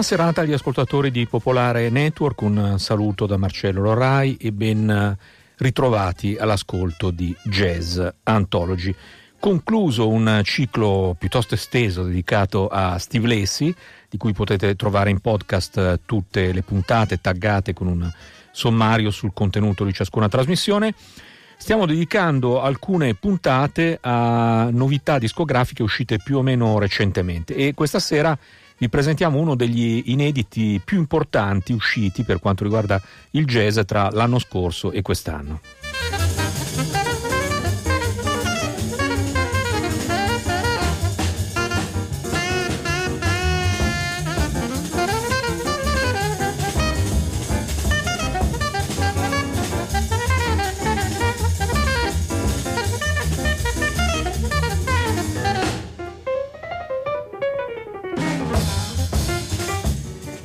Buona serata agli ascoltatori di Popolare Network, un saluto da Marcello Lorai e ben ritrovati all'ascolto di Jazz Anthology. Concluso un ciclo piuttosto esteso dedicato a Steve Lacy, di cui potete trovare in podcast tutte le puntate taggate con un sommario sul contenuto di ciascuna trasmissione. Stiamo dedicando alcune puntate a novità discografiche uscite più o meno recentemente e questa sera vi presentiamo uno degli inediti più importanti usciti per quanto riguarda il jazz tra l'anno scorso e quest'anno.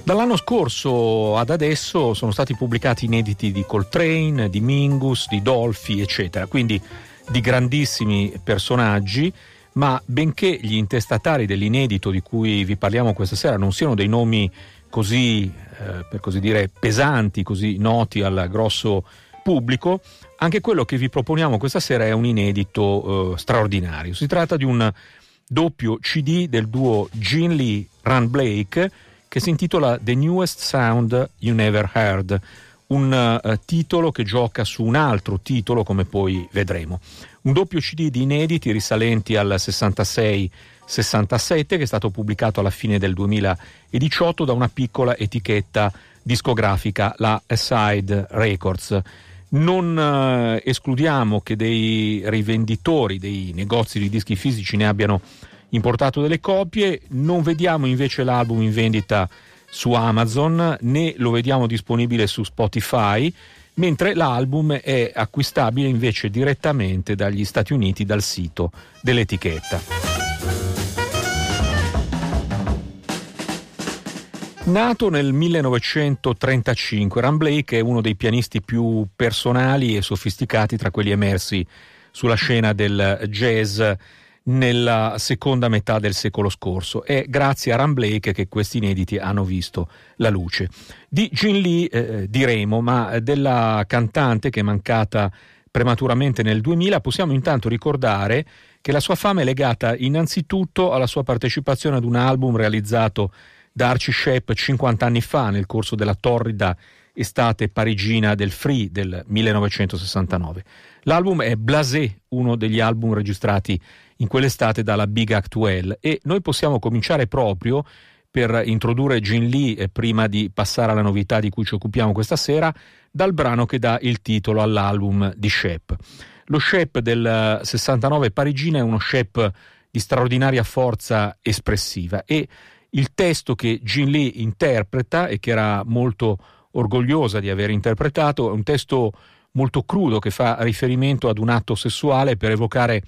Dall'anno scorso ad adesso sono stati pubblicati inediti di Coltrane, di Mingus, di Dolphy, eccetera, quindi di grandissimi personaggi, ma benché gli intestatari dell'inedito di cui vi parliamo questa sera non siano dei nomi così, eh, per così dire, pesanti, così noti al grosso pubblico, anche quello che vi proponiamo questa sera è un inedito eh, straordinario. Si tratta di un doppio CD del duo Gene Lee Run Blake che si intitola The Newest Sound You Never Heard, un uh, titolo che gioca su un altro titolo come poi vedremo. Un doppio CD di inediti risalenti al 66-67 che è stato pubblicato alla fine del 2018 da una piccola etichetta discografica, la Aside Records. Non uh, escludiamo che dei rivenditori, dei negozi di dischi fisici ne abbiano importato delle copie, non vediamo invece l'album in vendita su Amazon né lo vediamo disponibile su Spotify, mentre l'album è acquistabile invece direttamente dagli Stati Uniti dal sito dell'etichetta. Nato nel 1935, Ram Blake è uno dei pianisti più personali e sofisticati tra quelli emersi sulla scena del jazz nella seconda metà del secolo scorso. È grazie a Ram Blake che questi inediti hanno visto la luce. Di Gin Lee eh, diremo, ma della cantante che è mancata prematuramente nel 2000 possiamo intanto ricordare che la sua fama è legata innanzitutto alla sua partecipazione ad un album realizzato da Archie Shepp 50 anni fa nel corso della torrida estate parigina del Free del 1969. L'album è Blasé, uno degli album registrati in quell'estate dalla Big Actuel e noi possiamo cominciare proprio per introdurre Gin Lee e prima di passare alla novità di cui ci occupiamo questa sera dal brano che dà il titolo all'album di Shep. Lo Shep del 69 parigina è uno Shep di straordinaria forza espressiva e il testo che Gin Lee interpreta e che era molto orgogliosa di aver interpretato è un testo molto crudo che fa riferimento ad un atto sessuale per evocare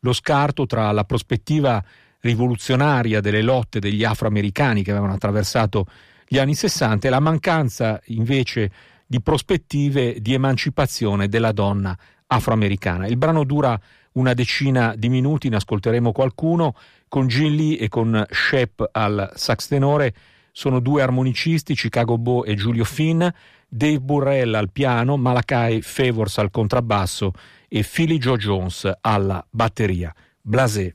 lo scarto tra la prospettiva rivoluzionaria delle lotte degli afroamericani che avevano attraversato gli anni 60 e la mancanza invece di prospettive di emancipazione della donna afroamericana. Il brano dura una decina di minuti, ne ascolteremo qualcuno, con Gin Lee e con Shep al sax tenore, sono due armonicisti, Chicago Bo e Giulio Finn, Dave Burrell al piano, Malakai Favors al contrabbasso e Philly Joe Jones alla batteria. Blasé.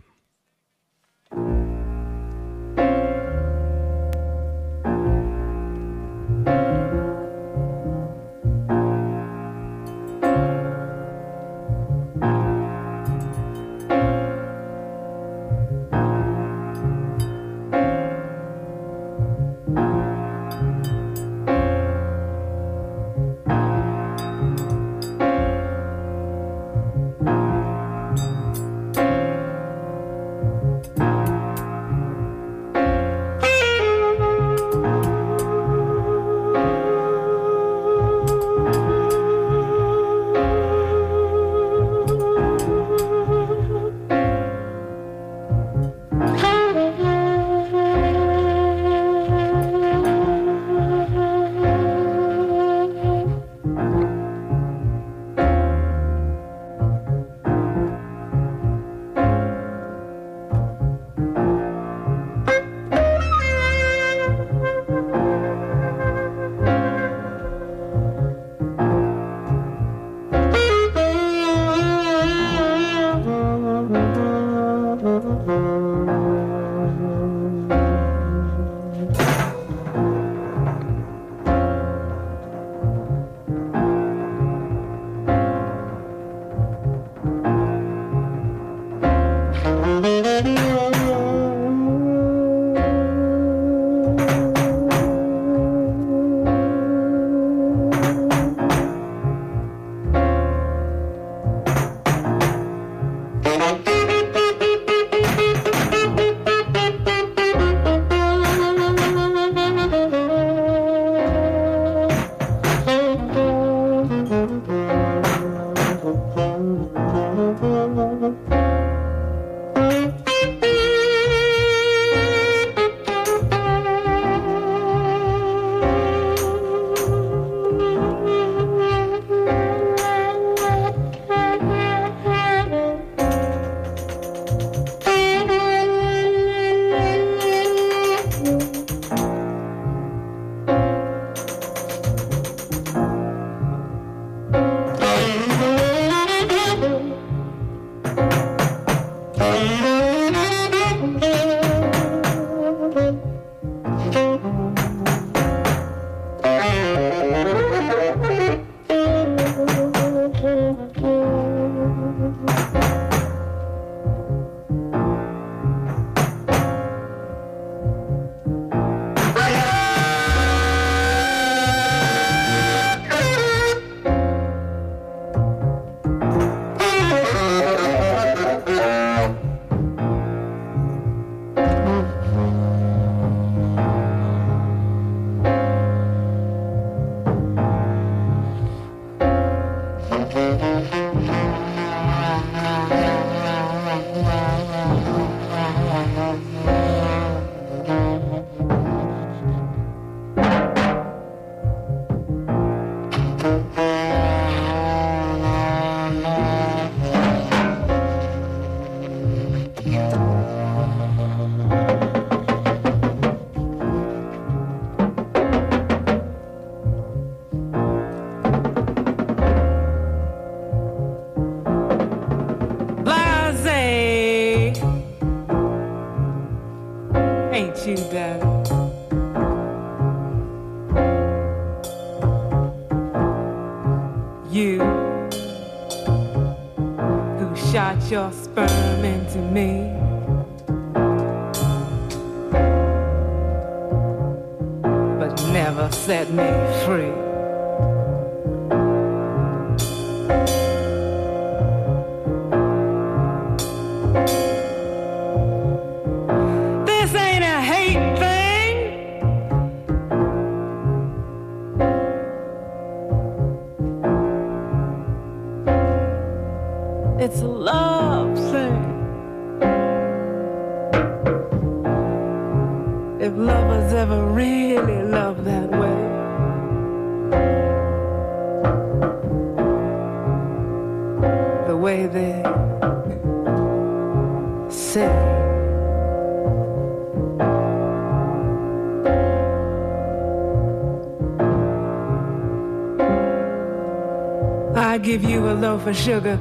For sugar.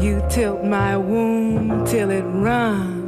You tilt my womb till it runs.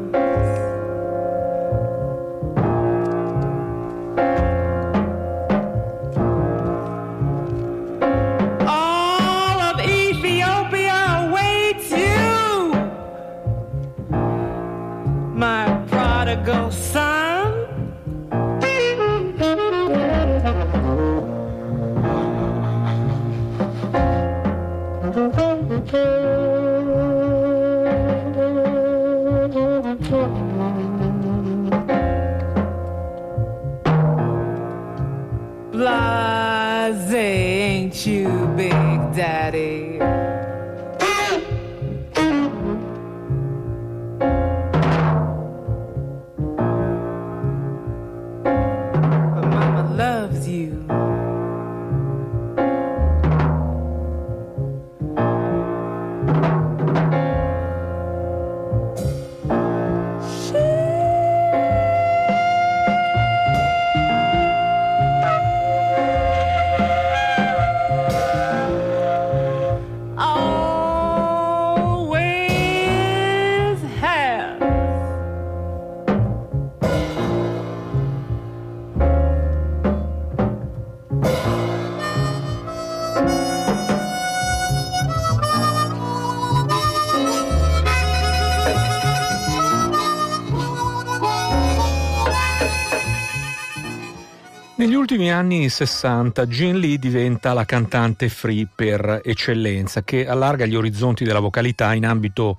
Anni 60 Jean Lee diventa la cantante free per eccellenza che allarga gli orizzonti della vocalità in ambito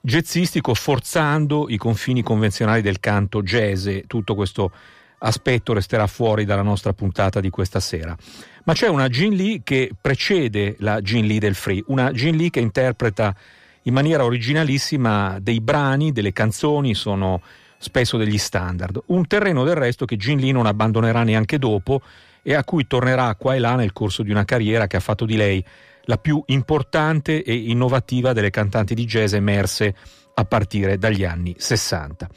jazzistico forzando i confini convenzionali del canto jazz tutto questo aspetto resterà fuori dalla nostra puntata di questa sera. Ma c'è una Jean Lee che precede la Jean Lee del free, una Jean Lee che interpreta in maniera originalissima dei brani, delle canzoni, sono spesso degli standard. Un terreno del resto che Gin Lee non abbandonerà neanche dopo e a cui tornerà qua e là nel corso di una carriera che ha fatto di lei la più importante e innovativa delle cantanti di jazz emerse a partire dagli anni 60.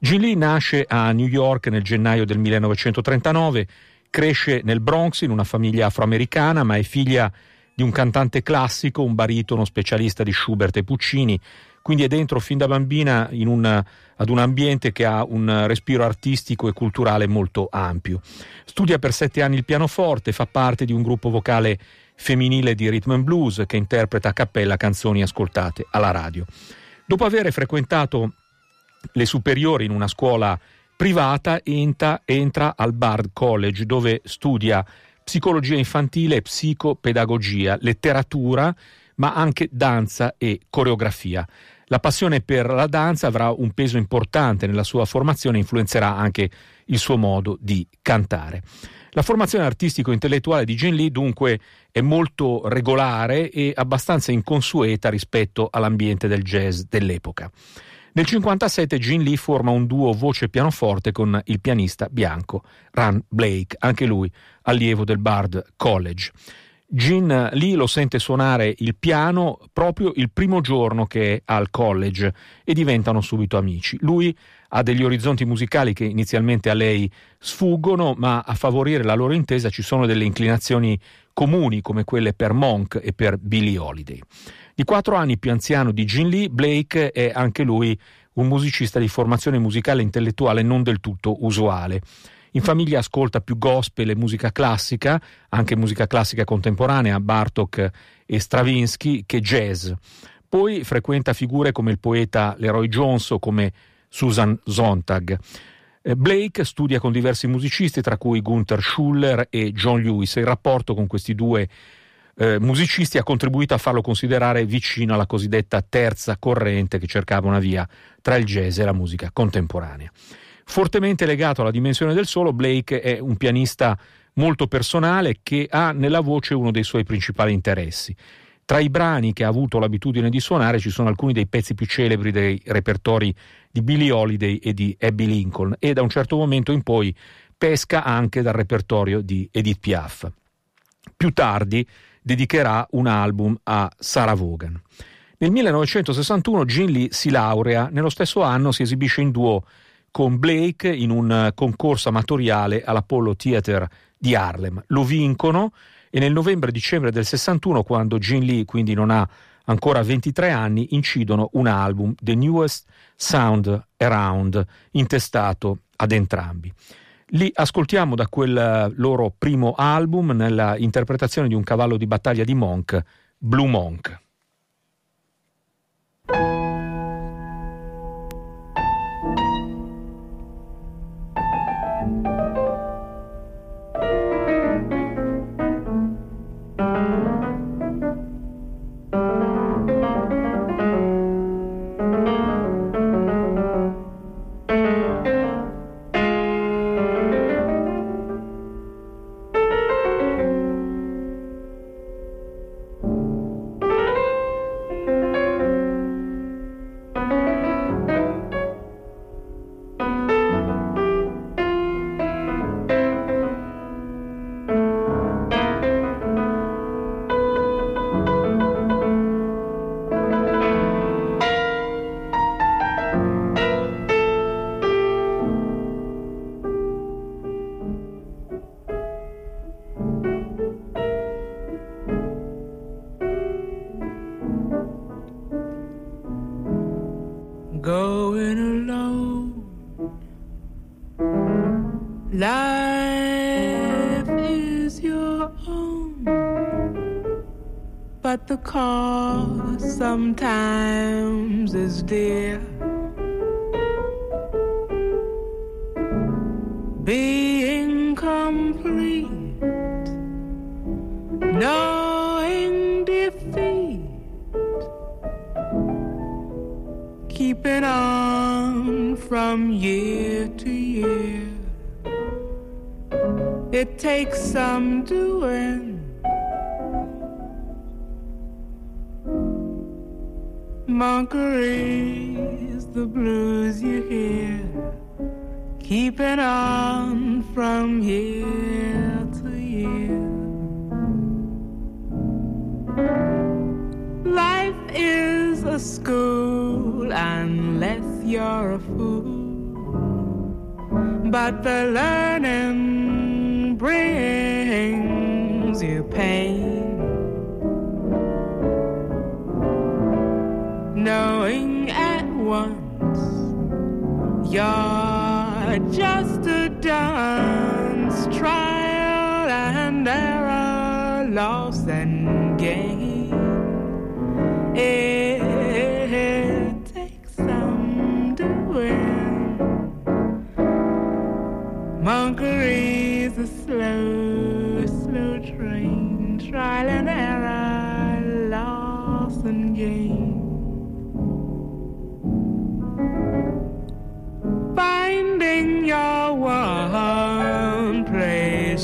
Gin Lee nasce a New York nel gennaio del 1939, cresce nel Bronx in una famiglia afroamericana, ma è figlia di un cantante classico, un baritono specialista di Schubert e Puccini, quindi è dentro fin da bambina un, ad un ambiente che ha un respiro artistico e culturale molto ampio. Studia per sette anni il pianoforte, fa parte di un gruppo vocale femminile di rhythm and blues che interpreta a cappella canzoni ascoltate alla radio. Dopo aver frequentato le superiori in una scuola privata, entra, entra al Bard College dove studia psicologia infantile, psicopedagogia, letteratura, ma anche danza e coreografia. La passione per la danza avrà un peso importante nella sua formazione e influenzerà anche il suo modo di cantare. La formazione artistico-intellettuale di Jane Lee dunque è molto regolare e abbastanza inconsueta rispetto all'ambiente del jazz dell'epoca. Nel 1957 Gene Lee forma un duo voce-pianoforte con il pianista bianco Ran Blake, anche lui allievo del Bard College. Gin Lee lo sente suonare il piano proprio il primo giorno che è al college e diventano subito amici. Lui ha degli orizzonti musicali che inizialmente a lei sfuggono, ma a favorire la loro intesa ci sono delle inclinazioni comuni come quelle per Monk e per Billie Holiday. Di quattro anni più anziano di Gin Lee, Blake è anche lui un musicista di formazione musicale e intellettuale non del tutto usuale. In famiglia ascolta più gospel e musica classica, anche musica classica contemporanea, Bartok e Stravinsky, che jazz. Poi frequenta figure come il poeta Leroy Jones o come Susan Sontag. Eh, Blake studia con diversi musicisti, tra cui Gunther Schuller e John Lewis, il rapporto con questi due eh, musicisti ha contribuito a farlo considerare vicino alla cosiddetta terza corrente che cercava una via tra il jazz e la musica contemporanea. Fortemente legato alla dimensione del solo, Blake è un pianista molto personale che ha nella voce uno dei suoi principali interessi. Tra i brani che ha avuto l'abitudine di suonare ci sono alcuni dei pezzi più celebri dei repertori di Billie Holiday e di Abby Lincoln e da un certo momento in poi pesca anche dal repertorio di Edith Piaf. Più tardi dedicherà un album a Sarah Vaughan. Nel 1961 Gin Lee si laurea, nello stesso anno si esibisce in duo con Blake in un eh, concorso amatoriale all'Apollo Theater di Harlem. Lo vincono e nel novembre-dicembre del 61, quando Gene Lee quindi non ha ancora 23 anni, incidono un album, The Newest Sound Around, intestato ad entrambi. Li ascoltiamo da quel eh, loro primo album nella interpretazione di un cavallo di battaglia di Monk, Blue Monk. Just a dance trial and error, loss and gain. It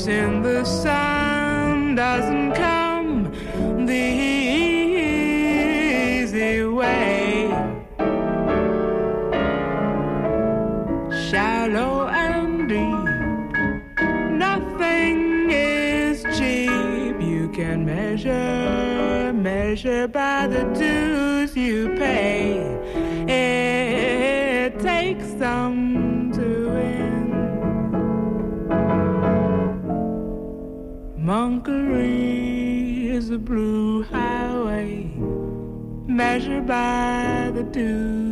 in the sun doesn't a blue highway, measured by the dues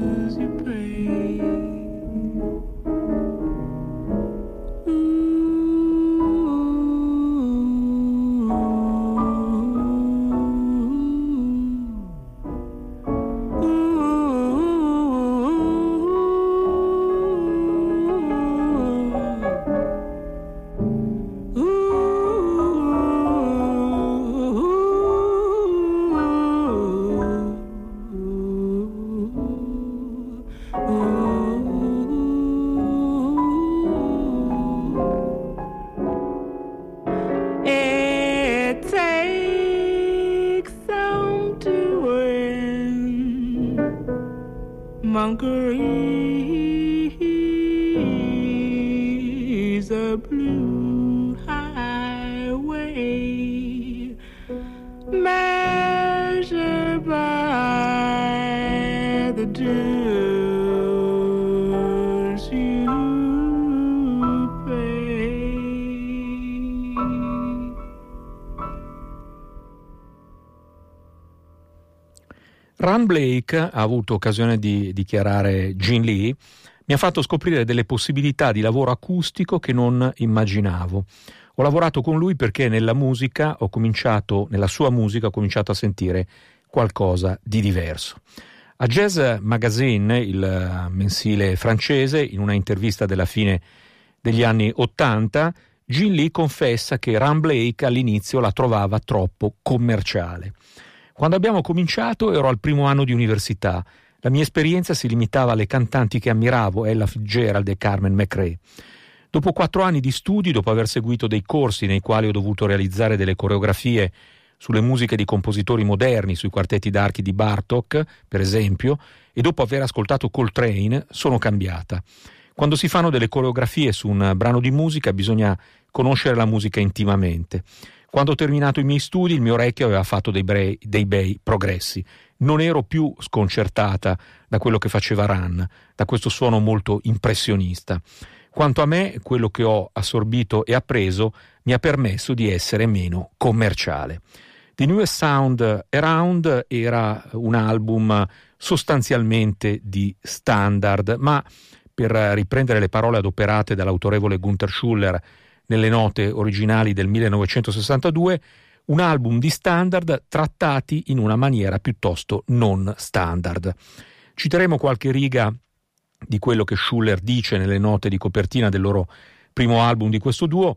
Montgomery. Ran Blake ha avuto occasione di dichiarare Gin Lee, mi ha fatto scoprire delle possibilità di lavoro acustico che non immaginavo. Ho lavorato con lui perché nella musica ho cominciato, nella sua musica ho cominciato a sentire qualcosa di diverso. A Jazz Magazine, il mensile francese, in una intervista della fine degli anni Ottanta, Gin Lee confessa che Ram Blake all'inizio la trovava troppo commerciale. Quando abbiamo cominciato ero al primo anno di università. La mia esperienza si limitava alle cantanti che ammiravo, Ella Fitzgerald e Carmen McRae. Dopo quattro anni di studi, dopo aver seguito dei corsi nei quali ho dovuto realizzare delle coreografie sulle musiche di compositori moderni, sui quartetti d'archi di Bartok, per esempio, e dopo aver ascoltato Coltrane, sono cambiata. Quando si fanno delle coreografie su un brano di musica bisogna conoscere la musica intimamente. Quando ho terminato i miei studi il mio orecchio aveva fatto dei, brei, dei bei progressi. Non ero più sconcertata da quello che faceva Ran, da questo suono molto impressionista. Quanto a me, quello che ho assorbito e appreso mi ha permesso di essere meno commerciale. The Newest Sound Around era un album sostanzialmente di standard, ma per riprendere le parole adoperate dall'autorevole Gunther Schuller nelle note originali del 1962, un album di standard trattati in una maniera piuttosto non standard. Citeremo qualche riga di quello che Schuller dice nelle note di copertina del loro primo album di questo duo,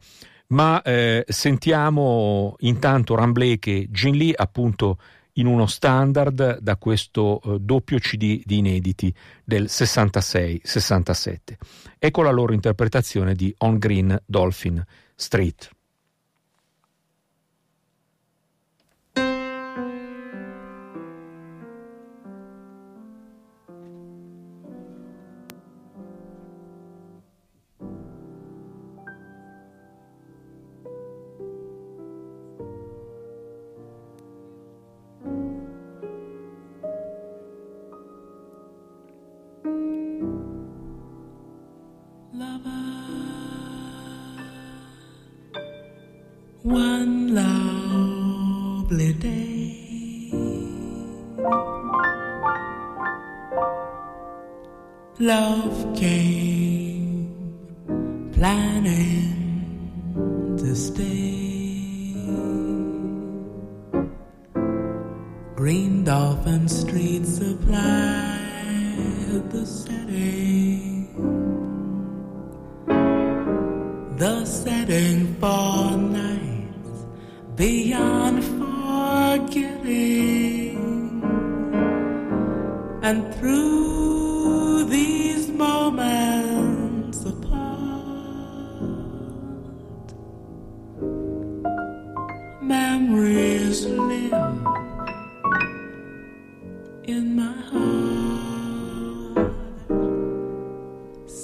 ma eh, sentiamo intanto Ramblay che Gin Lee appunto in uno standard da questo eh, doppio CD di inediti del 66-67. Ecco la loro interpretazione di On Green Dolphin Street. Love.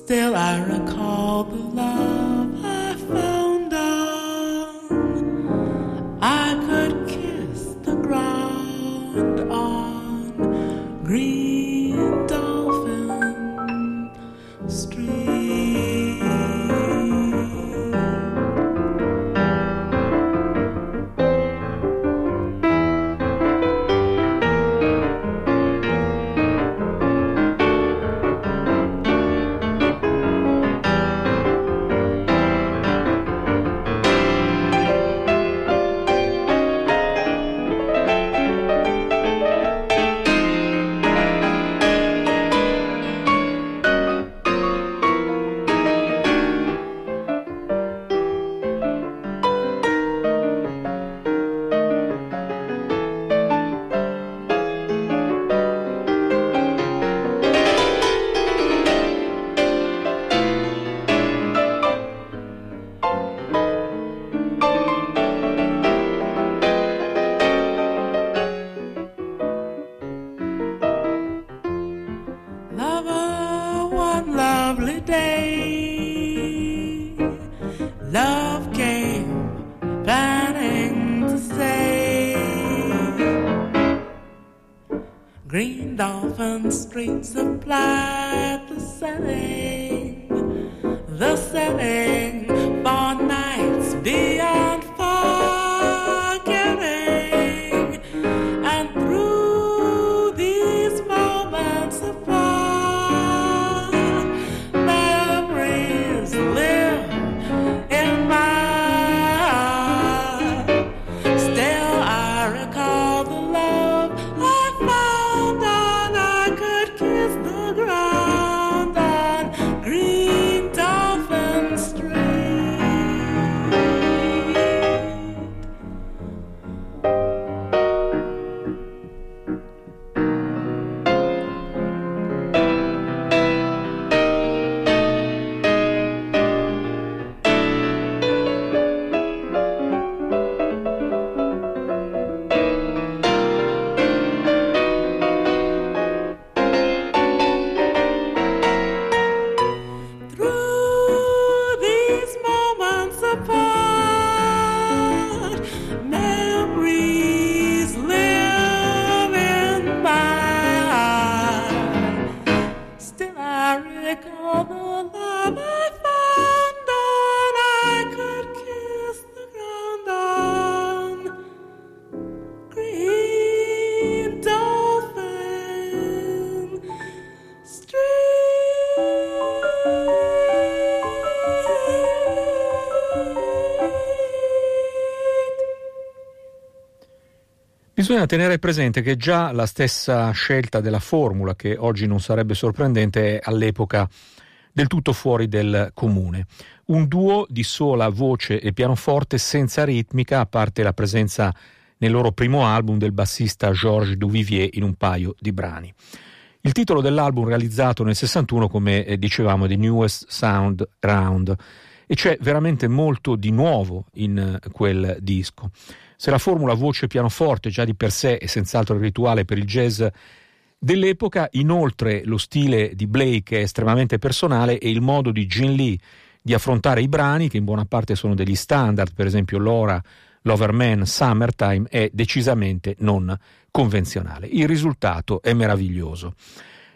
Still, I recall the love I found. on streets of Bisogna tenere presente che già la stessa scelta della formula, che oggi non sarebbe sorprendente, è all'epoca del tutto fuori del comune. Un duo di sola voce e pianoforte senza ritmica, a parte la presenza nel loro primo album del bassista Georges Duvivier in un paio di brani. Il titolo dell'album realizzato nel 61, come eh, dicevamo, è The Newest Sound Round e c'è veramente molto di nuovo in eh, quel disco. Se la formula voce pianoforte già di per sé è senz'altro il rituale per il jazz dell'epoca, inoltre lo stile di Blake è estremamente personale e il modo di Gin Lee di affrontare i brani, che in buona parte sono degli standard, per esempio Laura, Loverman, Summertime, è decisamente non convenzionale. Il risultato è meraviglioso.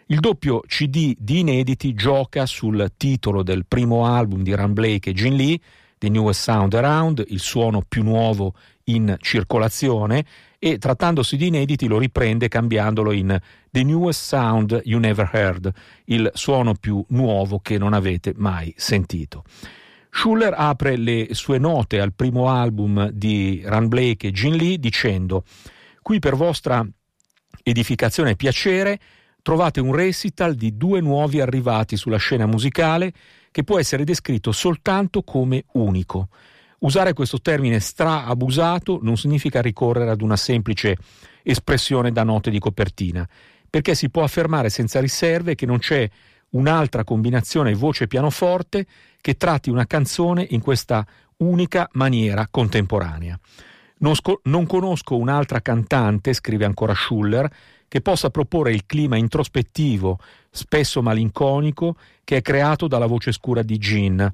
Il doppio CD di inediti gioca sul titolo del primo album di Ram Blake e Gin Lee, The Newest Sound Around, il suono più nuovo in circolazione, e trattandosi di inediti lo riprende cambiandolo in The Newest Sound You Never Heard, il suono più nuovo che non avete mai sentito. Schuller apre le sue note al primo album di Ran Blake e Gin Lee dicendo Qui per vostra edificazione e piacere trovate un recital di due nuovi arrivati sulla scena musicale che può essere descritto soltanto come unico. Usare questo termine stra-abusato non significa ricorrere ad una semplice espressione da note di copertina, perché si può affermare senza riserve che non c'è un'altra combinazione voce-pianoforte che tratti una canzone in questa unica maniera contemporanea. Non, sco- non conosco un'altra cantante, scrive ancora Schuller, che possa proporre il clima introspettivo, spesso malinconico, che è creato dalla voce scura di Jean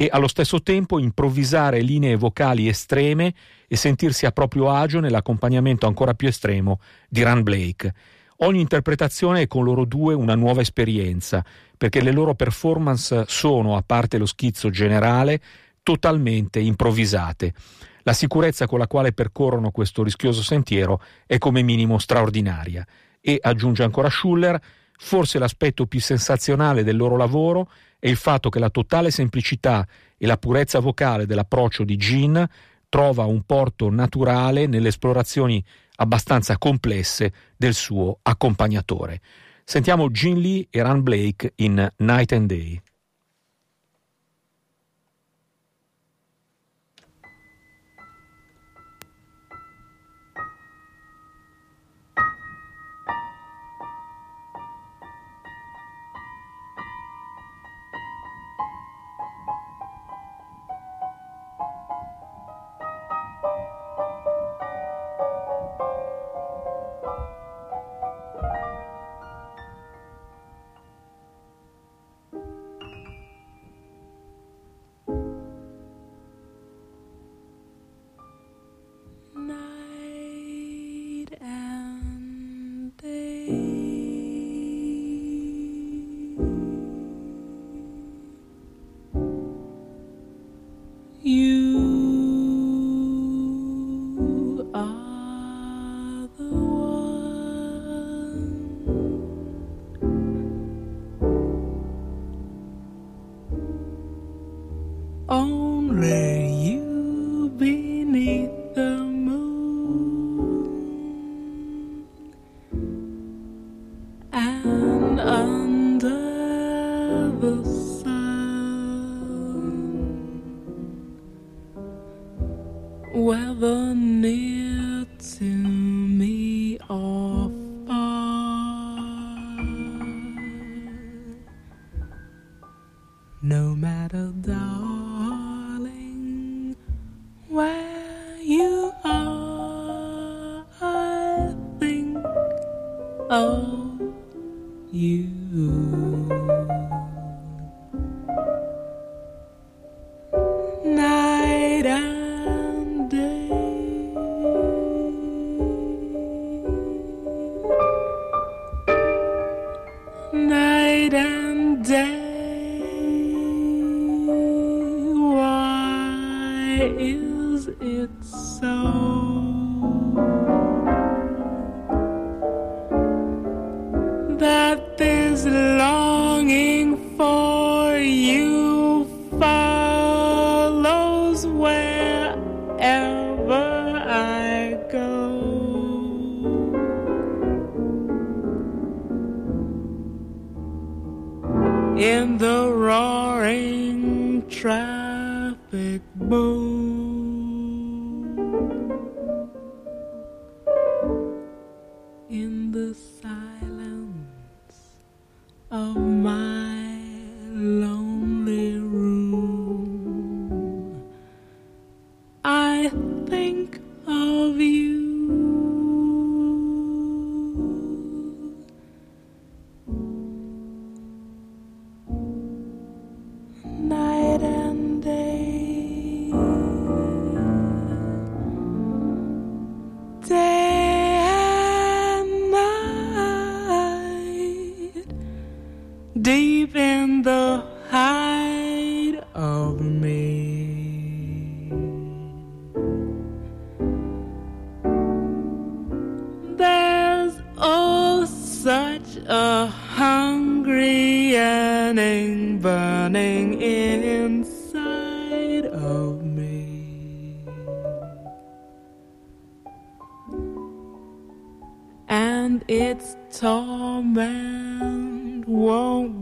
e allo stesso tempo improvvisare linee vocali estreme e sentirsi a proprio agio nell'accompagnamento ancora più estremo di Ran Blake. Ogni interpretazione è con loro due una nuova esperienza, perché le loro performance sono, a parte lo schizzo generale, totalmente improvvisate. La sicurezza con la quale percorrono questo rischioso sentiero è come minimo straordinaria. E, aggiunge ancora Schuller, forse l'aspetto più sensazionale del loro lavoro è il fatto che la totale semplicità e la purezza vocale dell'approccio di Gene trova un porto naturale nelle esplorazioni abbastanza complesse del suo accompagnatore. Sentiamo Gene Lee e Ran Blake in Night and Day.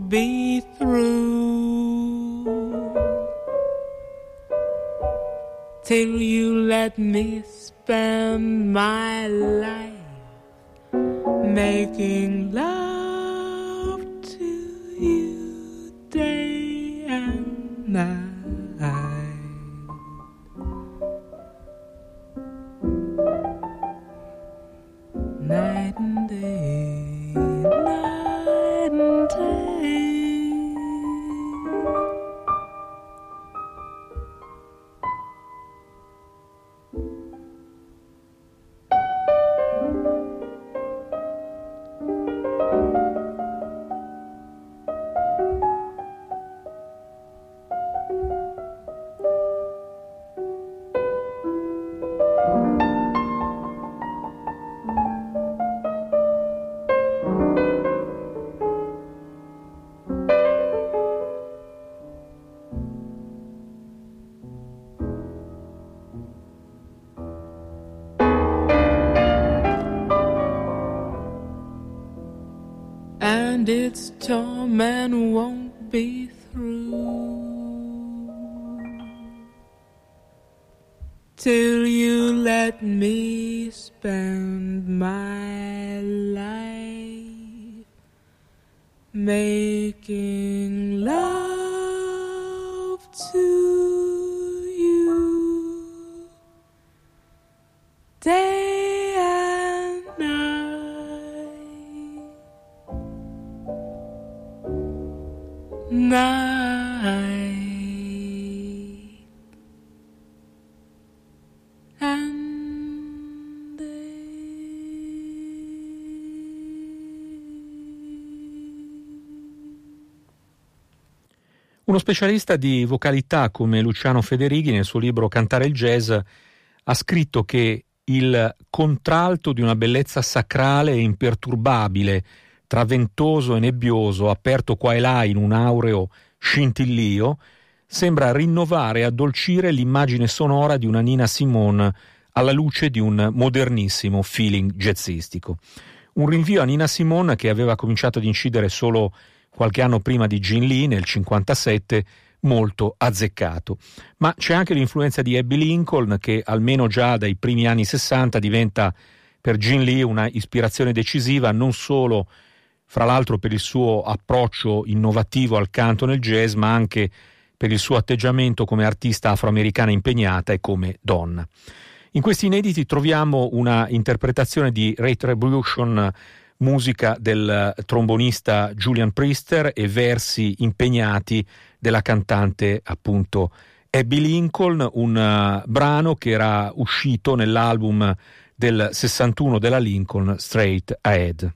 Be through till you let me spend my life making love to you day and night. Uno specialista di vocalità come Luciano Federighi nel suo libro Cantare il jazz ha scritto che il contralto di una bellezza sacrale e imperturbabile, tra ventoso e nebbioso, aperto qua e là in un aureo scintillio, sembra rinnovare e addolcire l'immagine sonora di una Nina Simone alla luce di un modernissimo feeling jazzistico. Un rinvio a Nina Simone che aveva cominciato ad incidere solo qualche anno prima di Gin Lee nel 57 molto azzeccato. Ma c'è anche l'influenza di Abby Lincoln che almeno già dai primi anni 60 diventa per Gin Lee una ispirazione decisiva non solo fra l'altro per il suo approccio innovativo al canto nel jazz, ma anche per il suo atteggiamento come artista afroamericana impegnata e come donna. In questi inediti troviamo una interpretazione di Retribution musica del trombonista Julian Priester e versi impegnati della cantante appunto Abby Lincoln, un uh, brano che era uscito nell'album del 61 della Lincoln Straight Ahead.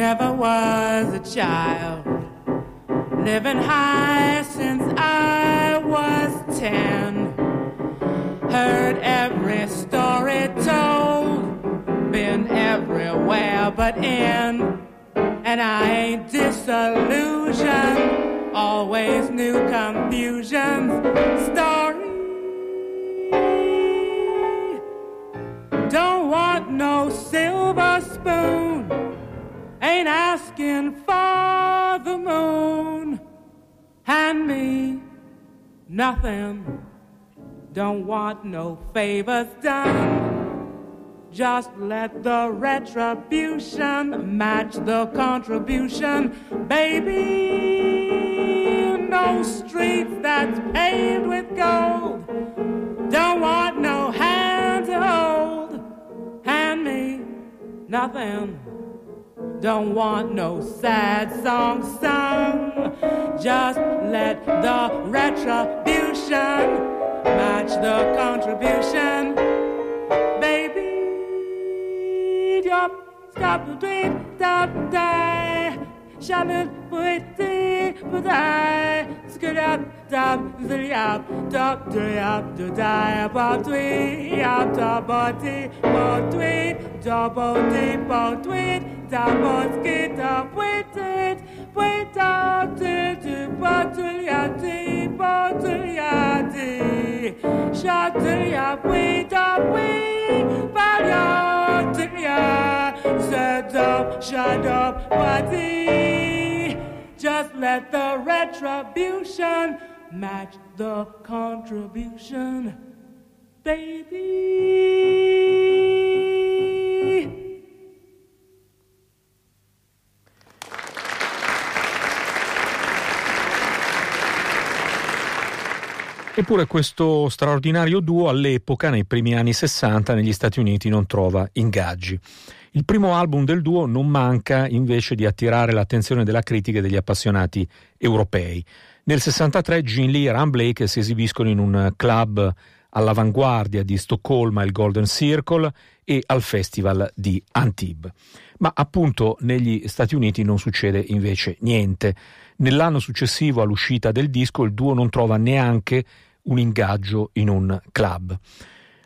Never was a child living high since I was ten. Heard every story told, been everywhere but in. And I ain't disillusioned, always new confusions. Story. Don't want no silver spoon asking for the moon. Hand me nothing, don't want no favors done. Just let the retribution match the contribution, baby. No streets that's paved with gold. Don't want no hand to hold. Hand me nothing don't want no sad song sung. Just let the retribution match the contribution. Baby, stop, stop dream, stop, die. Şamureti buday Skırap tam zılyap Top duyap duday Botwi yap Toboti botwi Toboti botwi Tabotski tabwetet Bwetapti Botulyati Botulyati Şatılyap Bwetapwi Balyotulyati yati, shut up, body. Just let the retribution match the contribution, baby. Eppure questo straordinario duo all'epoca, nei primi anni 60, negli Stati Uniti non trova ingaggi. Il primo album del duo non manca invece di attirare l'attenzione della critica e degli appassionati europei. Nel 63 Gene Lee e Ram Blake si esibiscono in un club all'avanguardia di Stoccolma, il Golden Circle, e al Festival di Antibes. Ma appunto negli Stati Uniti non succede invece niente. Nell'anno successivo all'uscita del disco il duo non trova neanche un ingaggio in un club.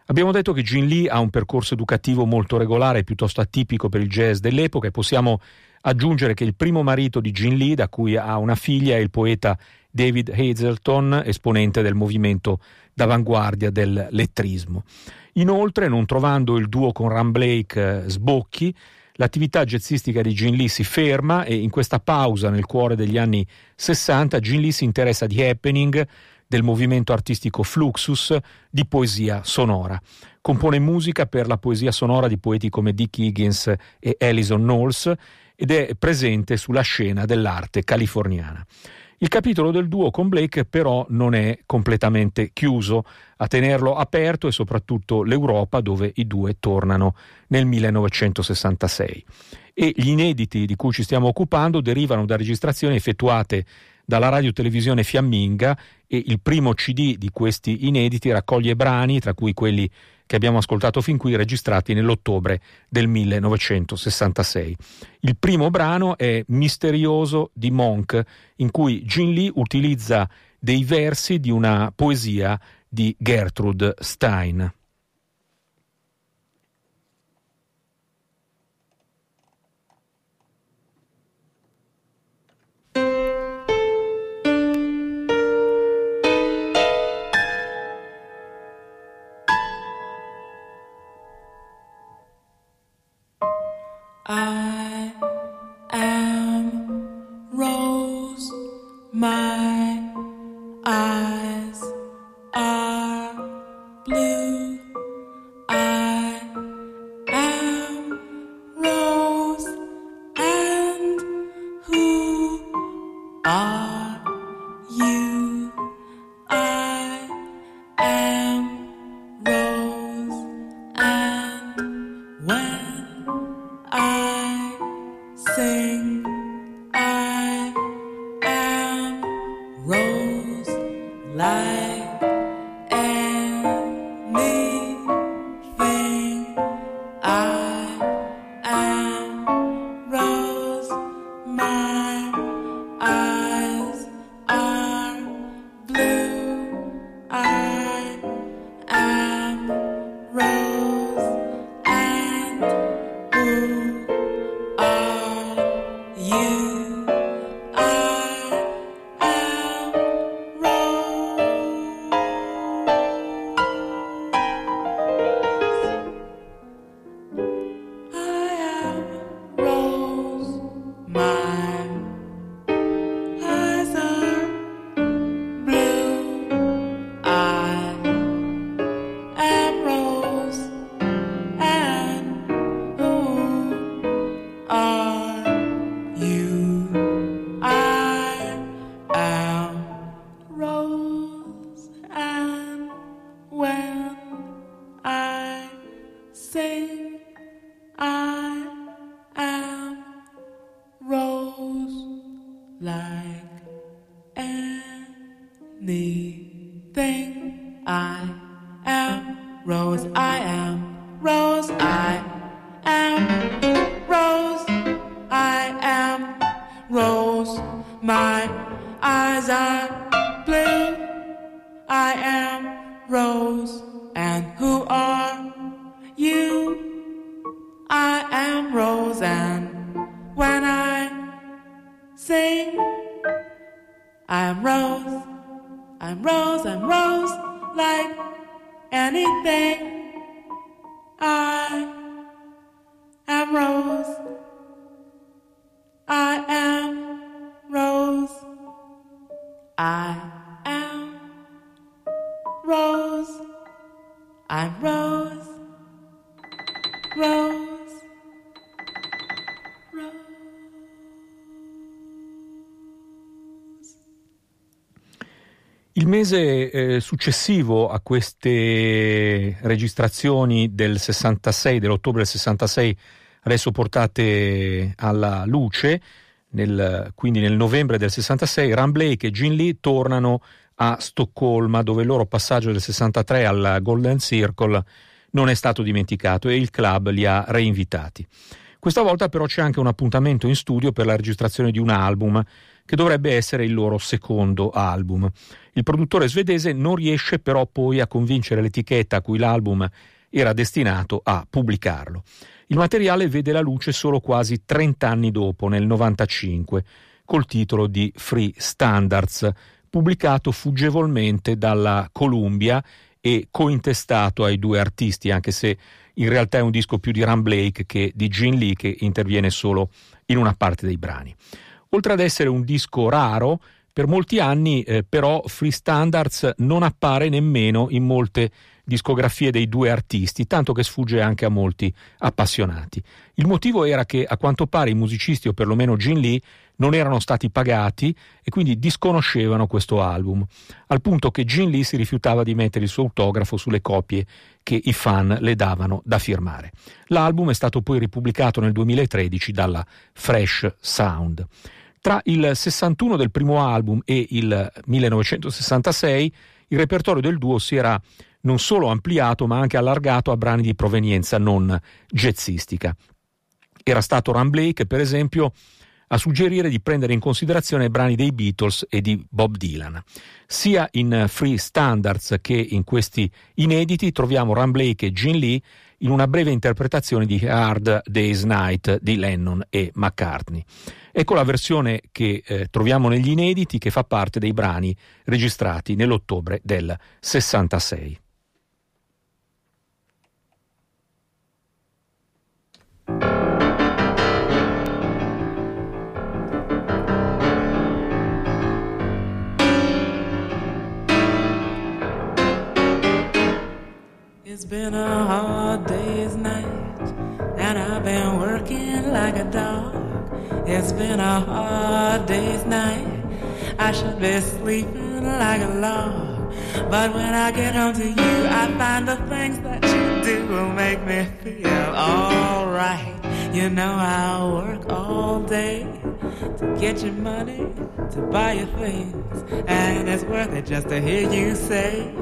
Abbiamo detto che Gin Lee ha un percorso educativo molto regolare, piuttosto atipico per il jazz dell'epoca e possiamo aggiungere che il primo marito di Gin Lee, da cui ha una figlia, è il poeta David Hazelton, esponente del movimento d'avanguardia del lettrismo. Inoltre, non trovando il duo con Ram Blake eh, sbocchi, l'attività jazzistica di Gin Lee si ferma e in questa pausa nel cuore degli anni 60 Gin Lee si interessa di happening, del movimento artistico Fluxus, di poesia sonora. Compone musica per la poesia sonora di poeti come Dick Higgins e Alison Knowles ed è presente sulla scena dell'arte californiana. Il capitolo del duo con Blake però non è completamente chiuso, a tenerlo aperto e soprattutto l'Europa dove i due tornano nel 1966. E gli inediti di cui ci stiamo occupando derivano da registrazioni effettuate dalla radio-televisione fiamminga e il primo CD di questi inediti raccoglie brani, tra cui quelli che abbiamo ascoltato fin qui, registrati nell'ottobre del 1966. Il primo brano è Misterioso di Monk, in cui Gin Lee utilizza dei versi di una poesia di Gertrude Stein. I am like anything. I am Rose. I mese eh, successivo a queste registrazioni del 66, dell'ottobre del 66, adesso portate alla luce, nel, quindi nel novembre del 66, Ram Blake e Gin Lee tornano a Stoccolma, dove il loro passaggio del 63 al Golden Circle non è stato dimenticato e il club li ha reinvitati. Questa volta però c'è anche un appuntamento in studio per la registrazione di un album che dovrebbe essere il loro secondo album. Il produttore svedese non riesce però poi a convincere l'etichetta a cui l'album era destinato a pubblicarlo. Il materiale vede la luce solo quasi 30 anni dopo, nel 95, col titolo di Free Standards, pubblicato fuggevolmente dalla Columbia e cointestato ai due artisti, anche se in realtà è un disco più di Ram Blake che di Gene Lee che interviene solo in una parte dei brani. Oltre ad essere un disco raro, per molti anni eh, però Free Standards non appare nemmeno in molte discografie dei due artisti, tanto che sfugge anche a molti appassionati. Il motivo era che a quanto pare i musicisti, o perlomeno Gin Lee, non erano stati pagati e quindi disconoscevano questo album, al punto che Gin Lee si rifiutava di mettere il suo autografo sulle copie che i fan le davano da firmare. L'album è stato poi ripubblicato nel 2013 dalla Fresh Sound. Tra il 61 del primo album e il 1966 il repertorio del duo si era non solo ampliato ma anche allargato a brani di provenienza non jazzistica. Era stato Ram Blake, per esempio, a suggerire di prendere in considerazione brani dei Beatles e di Bob Dylan. Sia in Free Standards che in questi inediti troviamo Ram Blake e Gene Lee in una breve interpretazione di Hard Day's Night di Lennon e McCartney. Ecco la versione che eh, troviamo negli inediti che fa parte dei brani registrati nell'ottobre del 66. It's been a hard day's It's been a hard day's night. I should be sleeping like a log. But when I get home to you, I find the things that you do will make me feel alright. You know I'll work all day to get your money, to buy your things. And it's worth it just to hear you say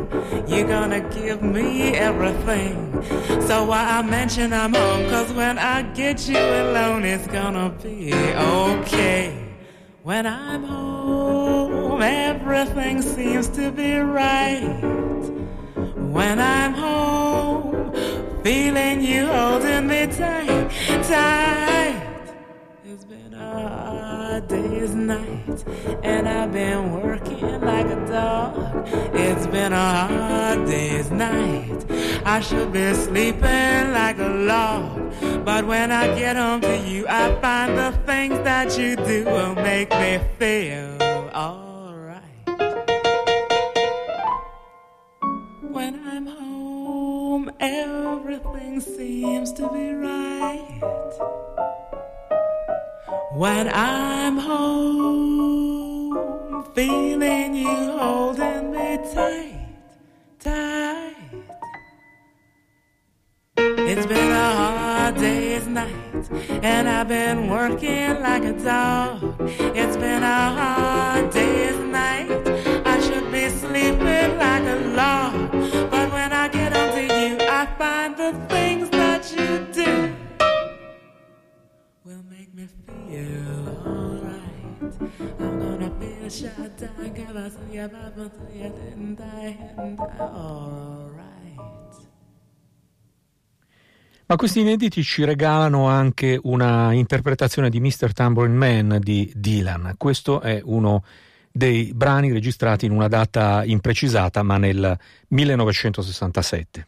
you're gonna give me everything. So why I mention I'm home, cause when I get you alone, it's gonna be okay. When I'm home, everything seems to be right. When I'm home, feeling you holding me tight, tight. It's been a day's night, and I've been working like a dog. It's been a hard day's night. I should be sleeping like a log. But when I get home to you, I find the things that you do will make me feel alright. When I'm home, everything seems to be right. When I'm home, feeling you holding me tight, tight. It's been a hard day's night, and I've been working like a dog. It's been a hard day's night. I should be sleeping like Ma questi inediti ci regalano anche una interpretazione di Mr. Tambourine Man di Dylan. Questo è uno dei brani registrati in una data imprecisata, ma nel 1967.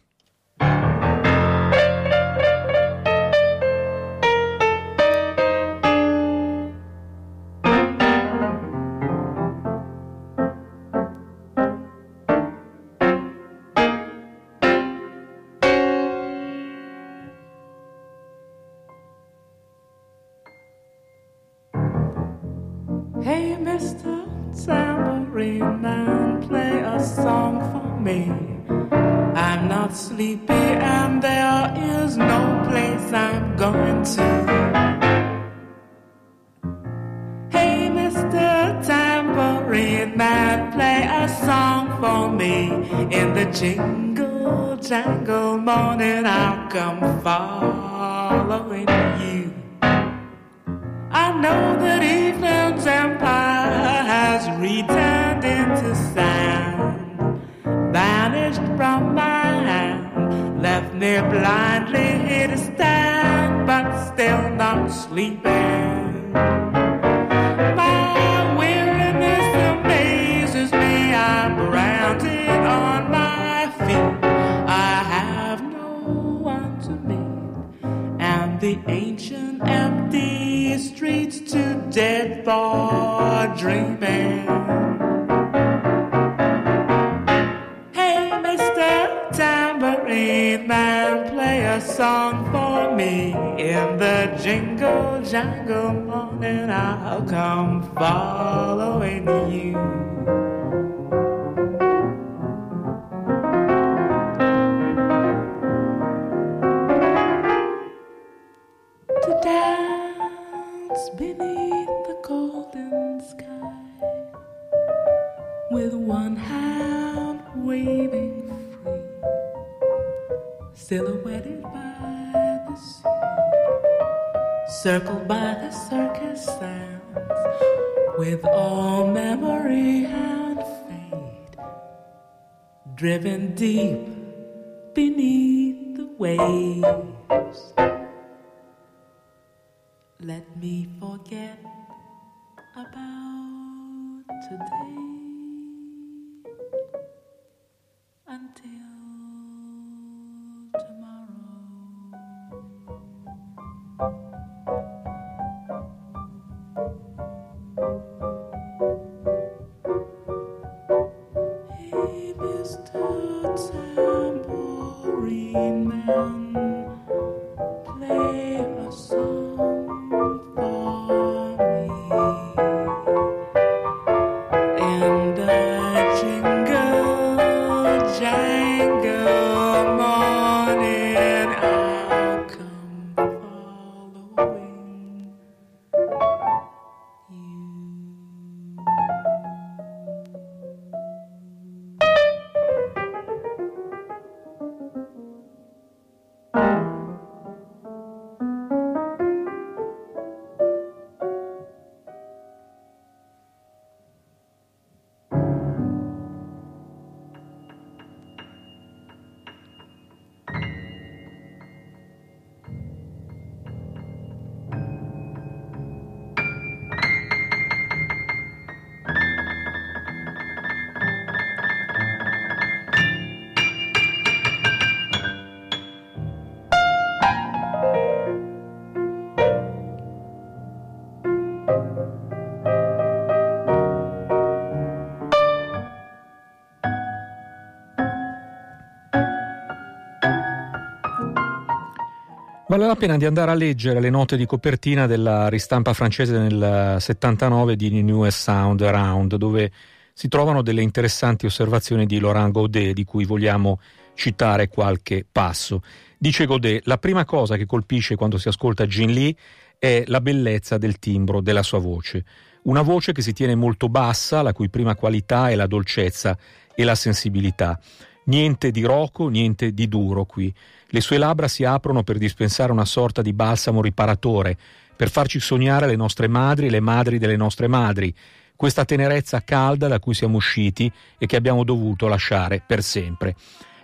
I'll come following you. To dance beneath the golden sky with one hand waving free, silhouetted by the sea, circled by the circus sounds, with all memory and fate, driven deep beneath the waves. Let me forget Vale la pena di andare a leggere le note di copertina della ristampa francese nel 79 di Newest Sound Around, dove si trovano delle interessanti osservazioni di Laurent Godet, di cui vogliamo citare qualche passo. Dice Godet, la prima cosa che colpisce quando si ascolta Gin Lee è la bellezza del timbro della sua voce. Una voce che si tiene molto bassa, la cui prima qualità è la dolcezza e la sensibilità. Niente di roco, niente di duro qui. Le sue labbra si aprono per dispensare una sorta di balsamo riparatore, per farci sognare le nostre madri e le madri delle nostre madri, questa tenerezza calda da cui siamo usciti e che abbiamo dovuto lasciare per sempre.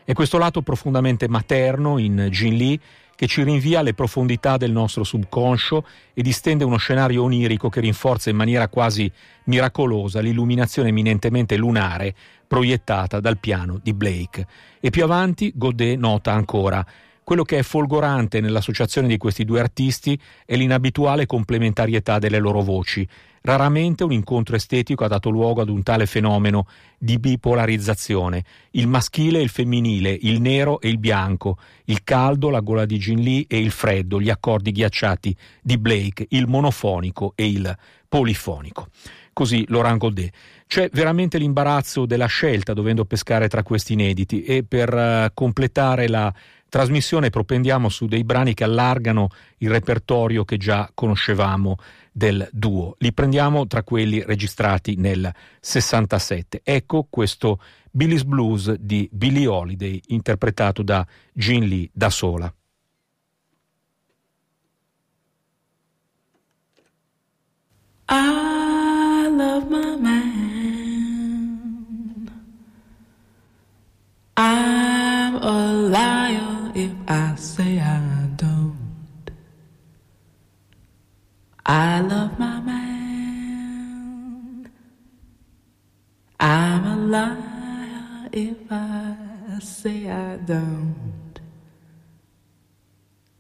È questo lato profondamente materno in Jin Lee che ci rinvia alle profondità del nostro subconscio e distende uno scenario onirico che rinforza in maniera quasi miracolosa l'illuminazione eminentemente lunare proiettata dal piano di Blake. E più avanti Godet nota ancora quello che è folgorante nell'associazione di questi due artisti è l'inabituale complementarietà delle loro voci. Raramente un incontro estetico ha dato luogo ad un tale fenomeno di bipolarizzazione. Il maschile e il femminile, il nero e il bianco, il caldo, la gola di Jin Lee e il freddo, gli accordi ghiacciati di Blake, il monofonico e il polifonico. Così Laurent Godet. C'è veramente l'imbarazzo della scelta dovendo pescare tra questi inediti e per uh, completare la trasmissione propendiamo su dei brani che allargano il repertorio che già conoscevamo del duo. Li prendiamo tra quelli registrati nel 67. Ecco questo Billy's Blues di Billie Holiday interpretato da Gin Lee da sola.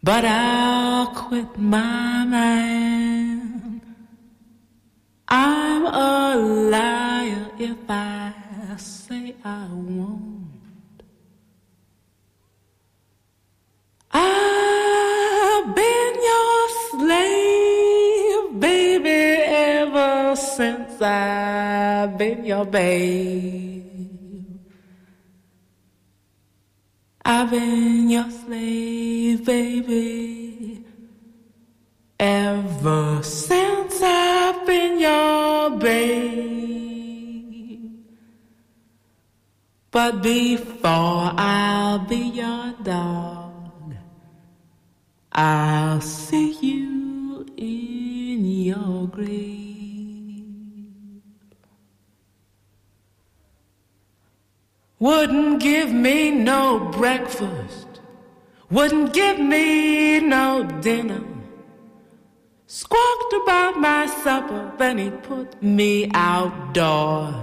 But I'll quit my man. I'm a liar if I say I won't. I've been your slave, baby, ever since I've been your babe. I've been your slave, baby, ever since I've been your babe. But before I'll be your dog. I'll see you in your grave. Wouldn't give me no breakfast, wouldn't give me no dinner. Squawked about my supper, then he put me outdoors.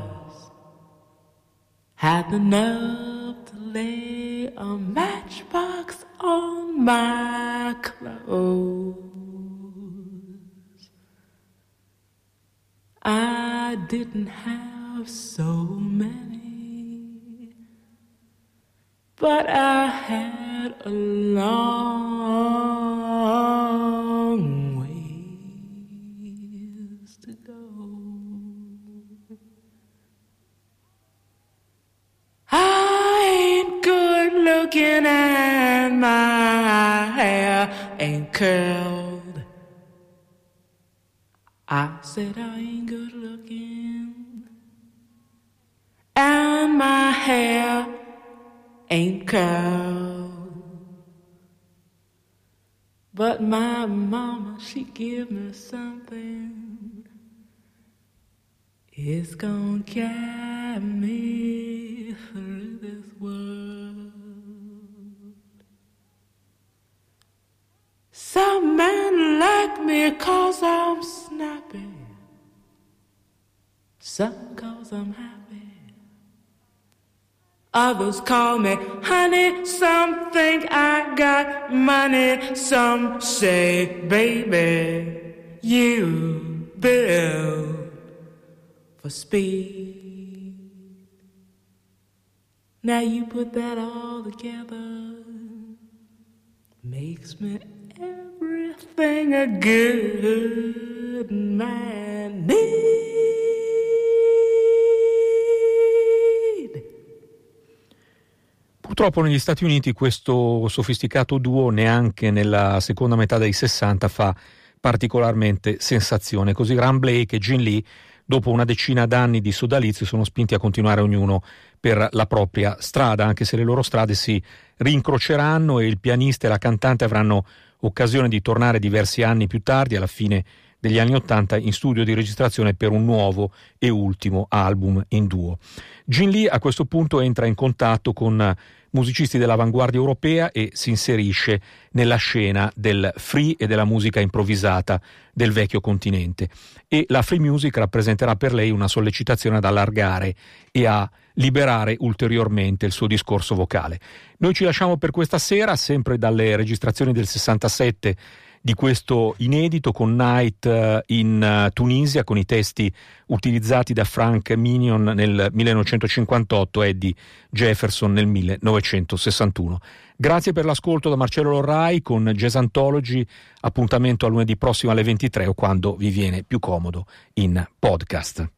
Had the nerve to lay a matchbox on my clothes. I didn't have so many, but I had a long ways to go. I ain't good looking and my hair ain't curled. I said I ain't good looking and my hair ain't curled. But my mama, she give me something. It's gonna carry me through this world. Some men like me cause I'm snappy. Some cause I'm happy. Others call me honey. Some think I got money. Some say, baby, you build for speed. Now you put that all together, makes me everything a good man needs. Purtroppo negli Stati Uniti questo sofisticato duo neanche nella seconda metà dei 60 fa particolarmente sensazione. Così Graham Blake e Gin Lee, dopo una decina d'anni di sodalizio, sono spinti a continuare ognuno per la propria strada, anche se le loro strade si rincroceranno e il pianista e la cantante avranno occasione di tornare diversi anni più tardi, alla fine degli anni Ottanta, in studio di registrazione per un nuovo e ultimo album in duo. Gin Lee a questo punto entra in contatto con musicisti dell'avanguardia europea e si inserisce nella scena del free e della musica improvvisata del vecchio continente. E la free music rappresenterà per lei una sollecitazione ad allargare e a liberare ulteriormente il suo discorso vocale. Noi ci lasciamo per questa sera, sempre dalle registrazioni del 67 di questo inedito con Night eh, in eh, Tunisia con i testi utilizzati da Frank Minion nel 1958 e Eddie Jefferson nel 1961. Grazie per l'ascolto da Marcello Lorrai con Jazz Anthology, appuntamento a lunedì prossimo alle 23 o quando vi viene più comodo in podcast.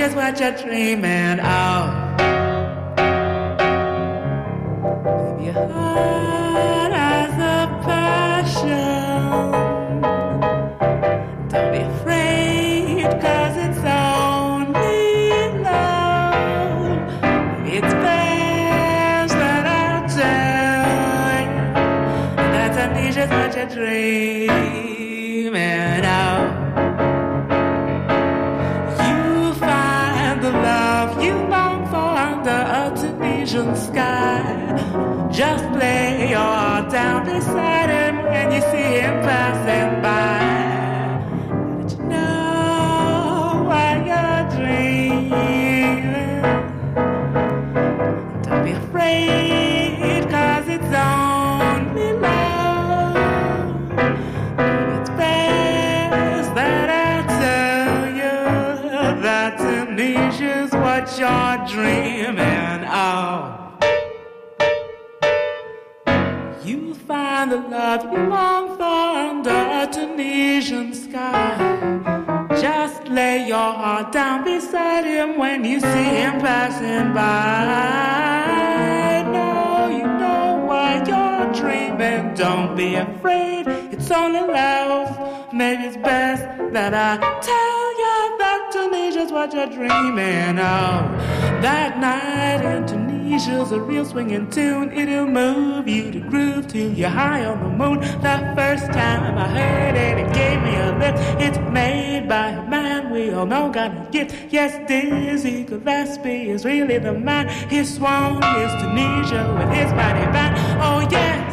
Just what you're dreaming of. Leave your Just lay your heart down beside him when you see him passing by. That I tell you that Tunisia's what you're dreaming of. That night in Tunisia's a real swinging tune. It'll move you to groove till you're high on the moon. The first time I heard it, it gave me a lift. It's made by a man we all know got a gift. Yes, Dizzy Gillespie is really the man. His swan is Tunisia with his mighty band. Oh yes.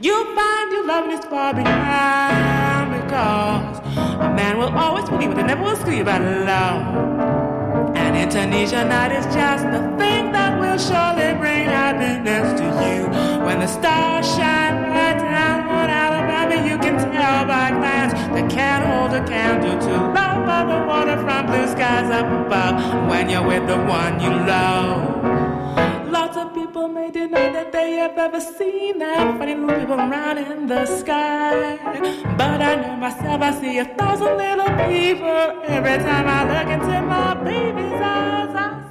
You'll find your love is far behind because a man will always believe it and never will screw you about love. And in Tunisia night is just the thing that will surely bring happiness to you. When the stars shine right down on Alabama, you can tell by glance they can't hold a candle to love of the water from blue skies up above. When you're with the one you love. Lots of people may deny that they have ever seen that funny little people around in the sky. But I know myself, I see a thousand little people every time I look into my baby's eyes.